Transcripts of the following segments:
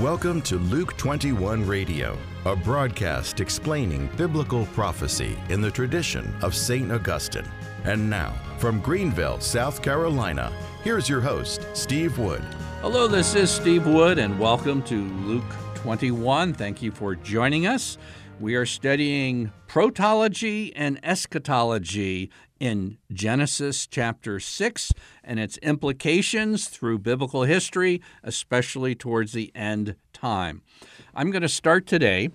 Welcome to Luke 21 Radio, a broadcast explaining biblical prophecy in the tradition of St. Augustine. And now, from Greenville, South Carolina, here's your host, Steve Wood. Hello, this is Steve Wood, and welcome to Luke 21. Thank you for joining us. We are studying protology and eschatology in Genesis chapter 6 and its implications through biblical history, especially towards the end time. I'm going to start today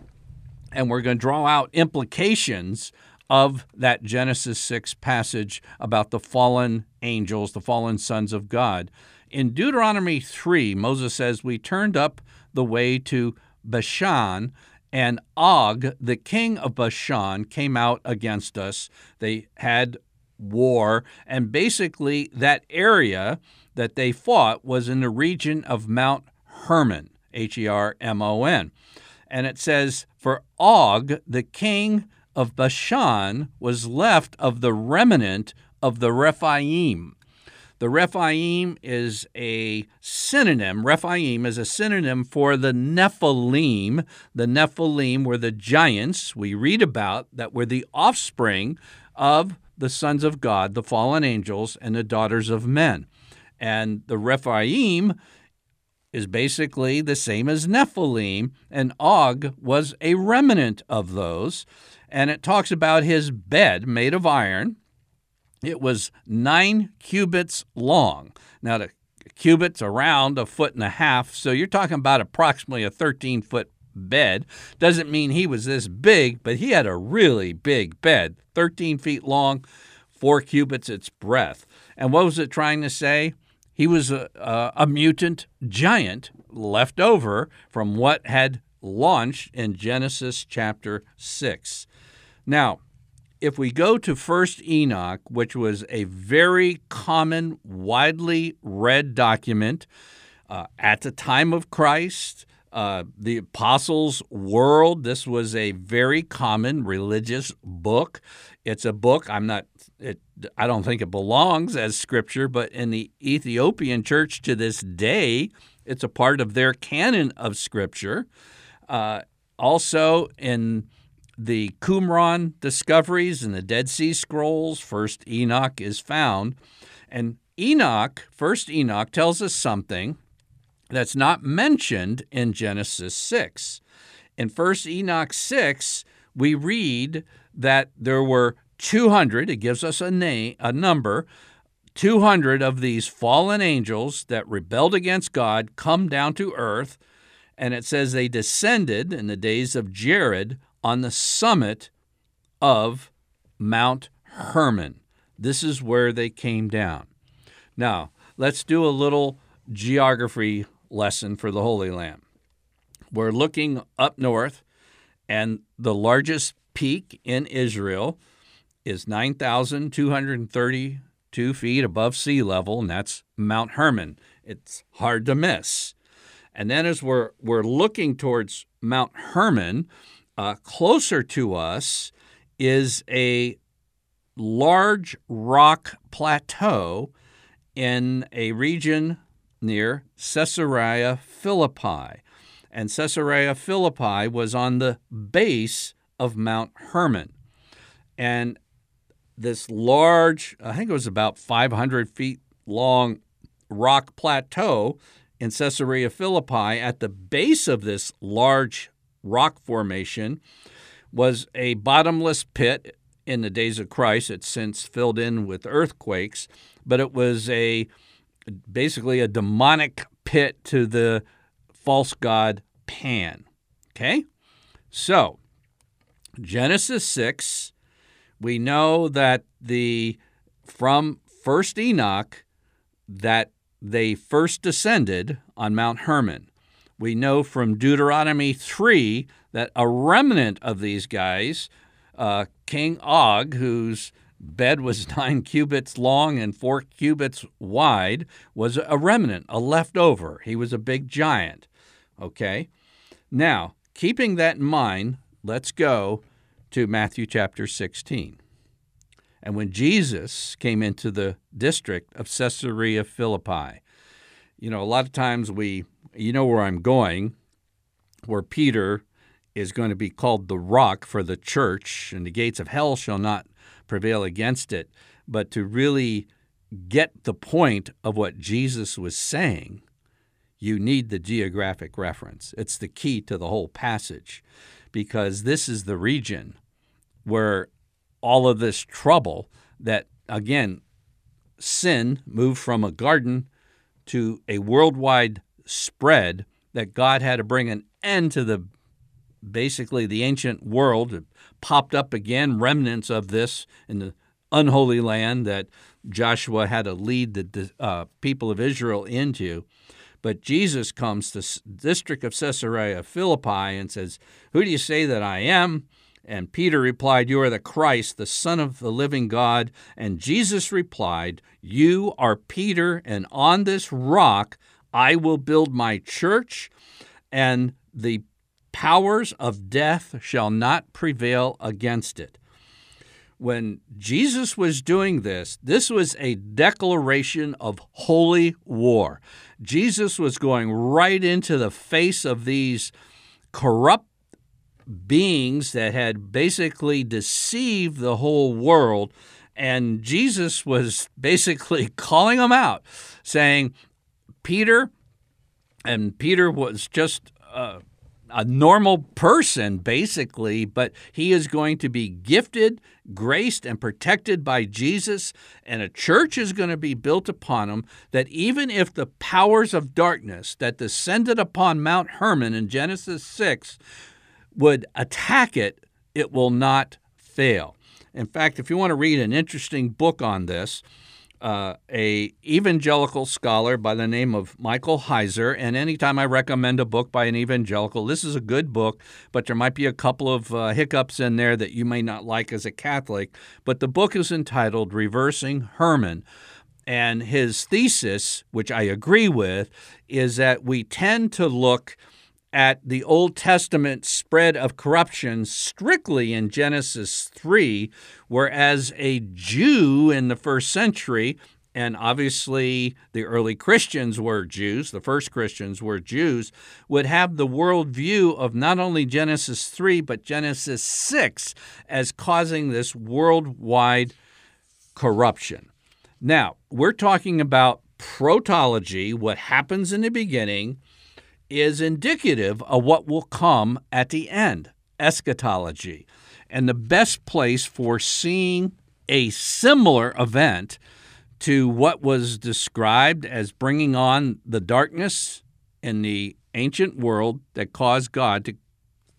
and we're going to draw out implications of that Genesis 6 passage about the fallen angels, the fallen sons of God. In Deuteronomy 3, Moses says, We turned up the way to Bashan and Og, the king of Bashan, came out against us. They had war, and basically that area that they fought was in the region of Mount Hermon, H E R M O N. And it says, For Og, the king of Bashan, was left of the remnant of the Rephaim. The Rephaim is a synonym, Rephaim is a synonym for the Nephilim. The Nephilim were the giants we read about that were the offspring of the sons of God, the fallen angels, and the daughters of men. And the Rephaim is basically the same as Nephilim, and Og was a remnant of those. And it talks about his bed made of iron it was nine cubits long. Now, the cubits around a foot and a half, so you're talking about approximately a 13 foot bed. Doesn't mean he was this big, but he had a really big bed, 13 feet long, four cubits its breadth. And what was it trying to say? He was a, a, a mutant giant left over from what had launched in Genesis chapter 6. Now, if we go to First Enoch, which was a very common, widely read document uh, at the time of Christ, uh, the apostles' world, this was a very common religious book. It's a book I'm not. It, I don't think it belongs as scripture, but in the Ethiopian church to this day, it's a part of their canon of scripture. Uh, also in the Qumran discoveries and the Dead Sea Scrolls, first Enoch is found. And Enoch, first Enoch, tells us something that's not mentioned in Genesis 6. In first Enoch 6, we read that there were 200, it gives us a name, a number, 200 of these fallen angels that rebelled against God come down to earth, and it says they descended in the days of Jared on the summit of Mount Hermon. This is where they came down. Now, let's do a little geography lesson for the Holy Land. We're looking up north, and the largest peak in Israel is 9,232 feet above sea level, and that's Mount Hermon. It's hard to miss. And then as we're, we're looking towards Mount Hermon, uh, closer to us is a large rock plateau in a region near Caesarea Philippi. And Caesarea Philippi was on the base of Mount Hermon. And this large, I think it was about 500 feet long rock plateau in Caesarea Philippi, at the base of this large rock formation was a bottomless pit in the days of Christ. It's since filled in with earthquakes, but it was a basically a demonic pit to the false god Pan. Okay? So, Genesis 6, we know that the from first Enoch that they first descended on Mount Hermon we know from Deuteronomy 3 that a remnant of these guys, uh, King Og, whose bed was nine cubits long and four cubits wide, was a remnant, a leftover. He was a big giant. Okay? Now, keeping that in mind, let's go to Matthew chapter 16. And when Jesus came into the district of Caesarea Philippi, you know, a lot of times we you know where I'm going. where Peter is going to be called the rock for the church, and the gates of hell shall not prevail against it. But to really get the point of what Jesus was saying, you need the geographic reference. It's the key to the whole passage because this is the region where all of this trouble that, again, sin moved from a garden to a worldwide spread that God had to bring an end to the basically the ancient world. It popped up again, remnants of this in the unholy land that Joshua had to lead the uh, people of Israel into. But Jesus comes to the district of Caesarea Philippi and says, Who do you say that I am? And Peter replied, You are the Christ, the Son of the living God. And Jesus replied, You are Peter, and on this rock I will build my church, and the powers of death shall not prevail against it. When Jesus was doing this, this was a declaration of holy war. Jesus was going right into the face of these corrupt beings that had basically deceived the whole world. And Jesus was basically calling them out, saying, Peter, and Peter was just uh, a normal person, basically, but he is going to be gifted, graced, and protected by Jesus, and a church is going to be built upon him that even if the powers of darkness that descended upon Mount Hermon in Genesis 6 would attack it, it will not fail. In fact, if you want to read an interesting book on this, uh, a evangelical scholar by the name of Michael Heiser. And anytime I recommend a book by an evangelical, this is a good book, but there might be a couple of uh, hiccups in there that you may not like as a Catholic. But the book is entitled Reversing Hermon. And his thesis, which I agree with, is that we tend to look at the Old Testament spread of corruption strictly in Genesis 3, whereas a Jew in the first century, and obviously the early Christians were Jews, the first Christians were Jews, would have the worldview of not only Genesis 3, but Genesis 6 as causing this worldwide corruption. Now, we're talking about protology, what happens in the beginning is indicative of what will come at the end eschatology. And the best place for seeing a similar event to what was described as bringing on the darkness in the ancient world that caused God to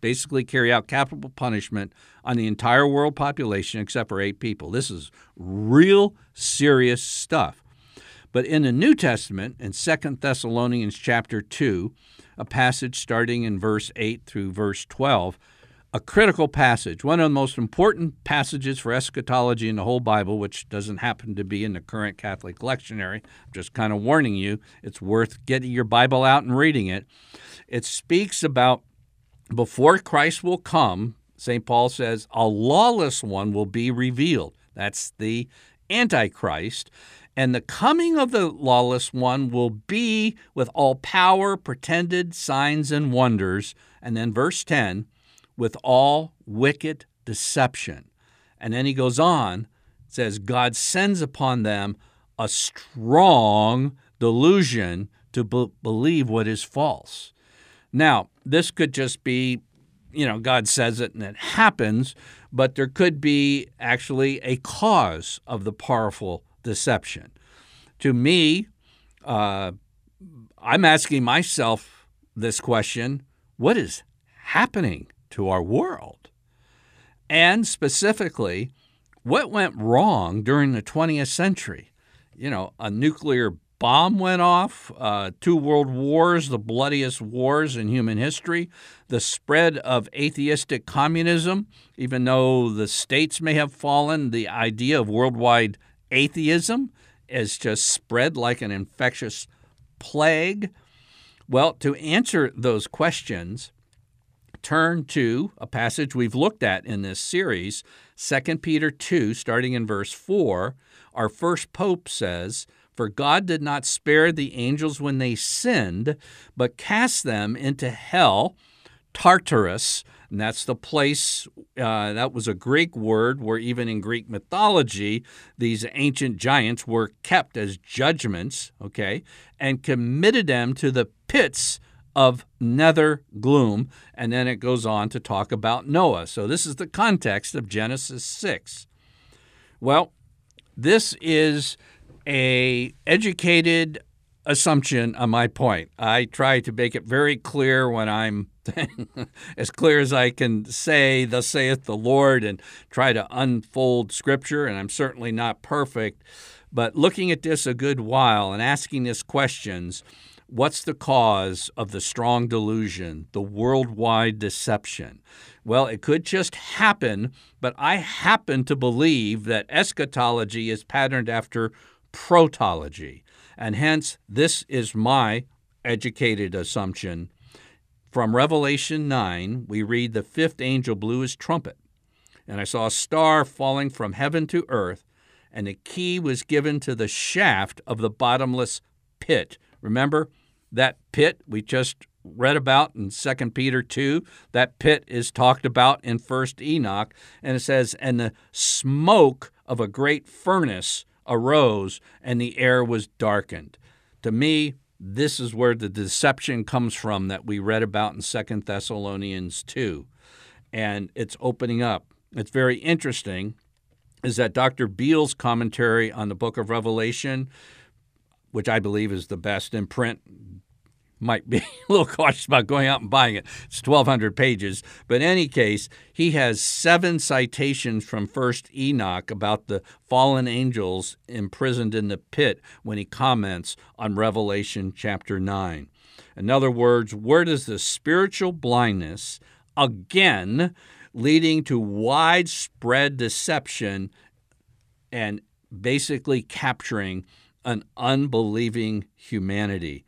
basically carry out capital punishment on the entire world population except for eight people. This is real serious stuff. But in the New Testament, in 2 Thessalonians chapter 2, a passage starting in verse 8 through verse 12, a critical passage, one of the most important passages for eschatology in the whole Bible, which doesn't happen to be in the current Catholic lectionary. I'm just kind of warning you, it's worth getting your Bible out and reading it. It speaks about before Christ will come, St. Paul says, a lawless one will be revealed. That's the Antichrist. And the coming of the lawless one will be with all power, pretended signs, and wonders. And then verse 10 with all wicked deception. And then he goes on, says, God sends upon them a strong delusion to be- believe what is false. Now, this could just be, you know, God says it and it happens, but there could be actually a cause of the powerful deception. To me, uh, I'm asking myself this question what is happening to our world? And specifically, what went wrong during the 20th century? You know, a nuclear bomb went off, uh, two world wars, the bloodiest wars in human history, the spread of atheistic communism, even though the states may have fallen, the idea of worldwide atheism is just spread like an infectious plague? Well, to answer those questions, turn to a passage we've looked at in this series, 2 Peter 2, starting in verse 4. Our first pope says, For God did not spare the angels when they sinned, but cast them into hell Tartarus, and that's the place, uh, that was a Greek word where even in Greek mythology, these ancient giants were kept as judgments, okay, and committed them to the pits of nether gloom. And then it goes on to talk about Noah. So this is the context of Genesis 6. Well, this is a educated assumption on my point. I try to make it very clear when I'm as clear as I can say, thus saith the Lord, and try to unfold scripture. And I'm certainly not perfect, but looking at this a good while and asking this questions what's the cause of the strong delusion, the worldwide deception? Well, it could just happen, but I happen to believe that eschatology is patterned after protology. And hence, this is my educated assumption. From Revelation 9, we read, The fifth angel blew his trumpet, and I saw a star falling from heaven to earth, and the key was given to the shaft of the bottomless pit. Remember that pit we just read about in 2 Peter 2. That pit is talked about in 1st Enoch, and it says, And the smoke of a great furnace arose and the air was darkened. To me, this is where the deception comes from that we read about in Second Thessalonians 2. And it's opening up. It's very interesting is that Dr. Beale's commentary on the book of Revelation, which I believe is the best in print, might be a little cautious about going out and buying it. It's 1,200 pages. But in any case, he has seven citations from First Enoch about the fallen angels imprisoned in the pit when he comments on Revelation chapter 9. In other words, where does the spiritual blindness, again, leading to widespread deception and basically capturing an unbelieving humanity?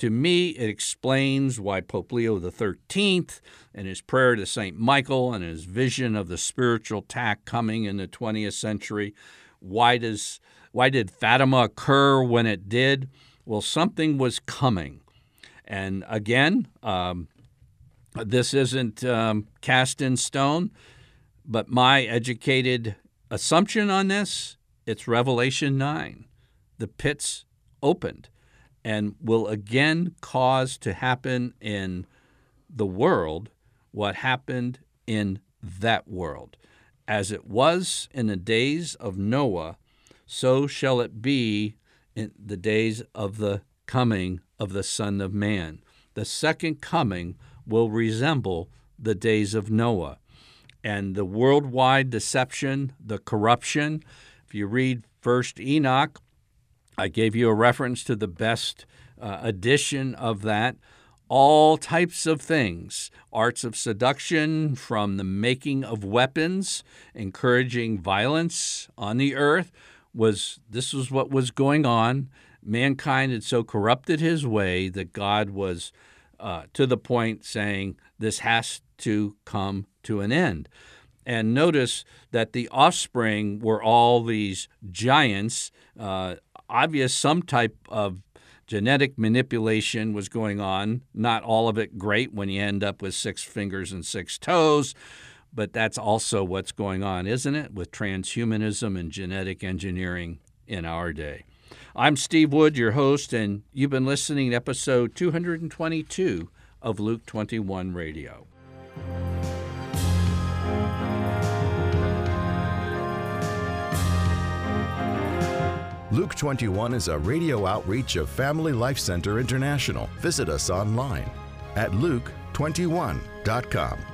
To me, it explains why Pope Leo XIII, and his prayer to St. Michael and his vision of the spiritual attack coming in the 20th century, why, does, why did Fatima occur when it did? Well, something was coming. And again, um, this isn't um, cast in stone, but my educated assumption on this, it's Revelation 9. The pits opened and will again cause to happen in the world what happened in that world. As it was in the days of Noah, so shall it be in the days of the coming of the Son of Man. The second coming will resemble the days of Noah. And the worldwide deception, the corruption, if you read First Enoch, I gave you a reference to the best uh, edition of that. All types of things arts of seduction, from the making of weapons, encouraging violence on the earth, was this was what was going on. Mankind had so corrupted his way that God was uh, to the point saying, This has to come to an end. And notice that the offspring were all these giants, uh, obvious some type of genetic manipulation was going on. Not all of it great when you end up with six fingers and six toes, but that's also what's going on, isn't it, with transhumanism and genetic engineering in our day. I'm Steve Wood, your host, and you've been listening to episode 222 of Luke 21 Radio. Luke 21 is a radio outreach of Family Life Center International. Visit us online at luke21.com.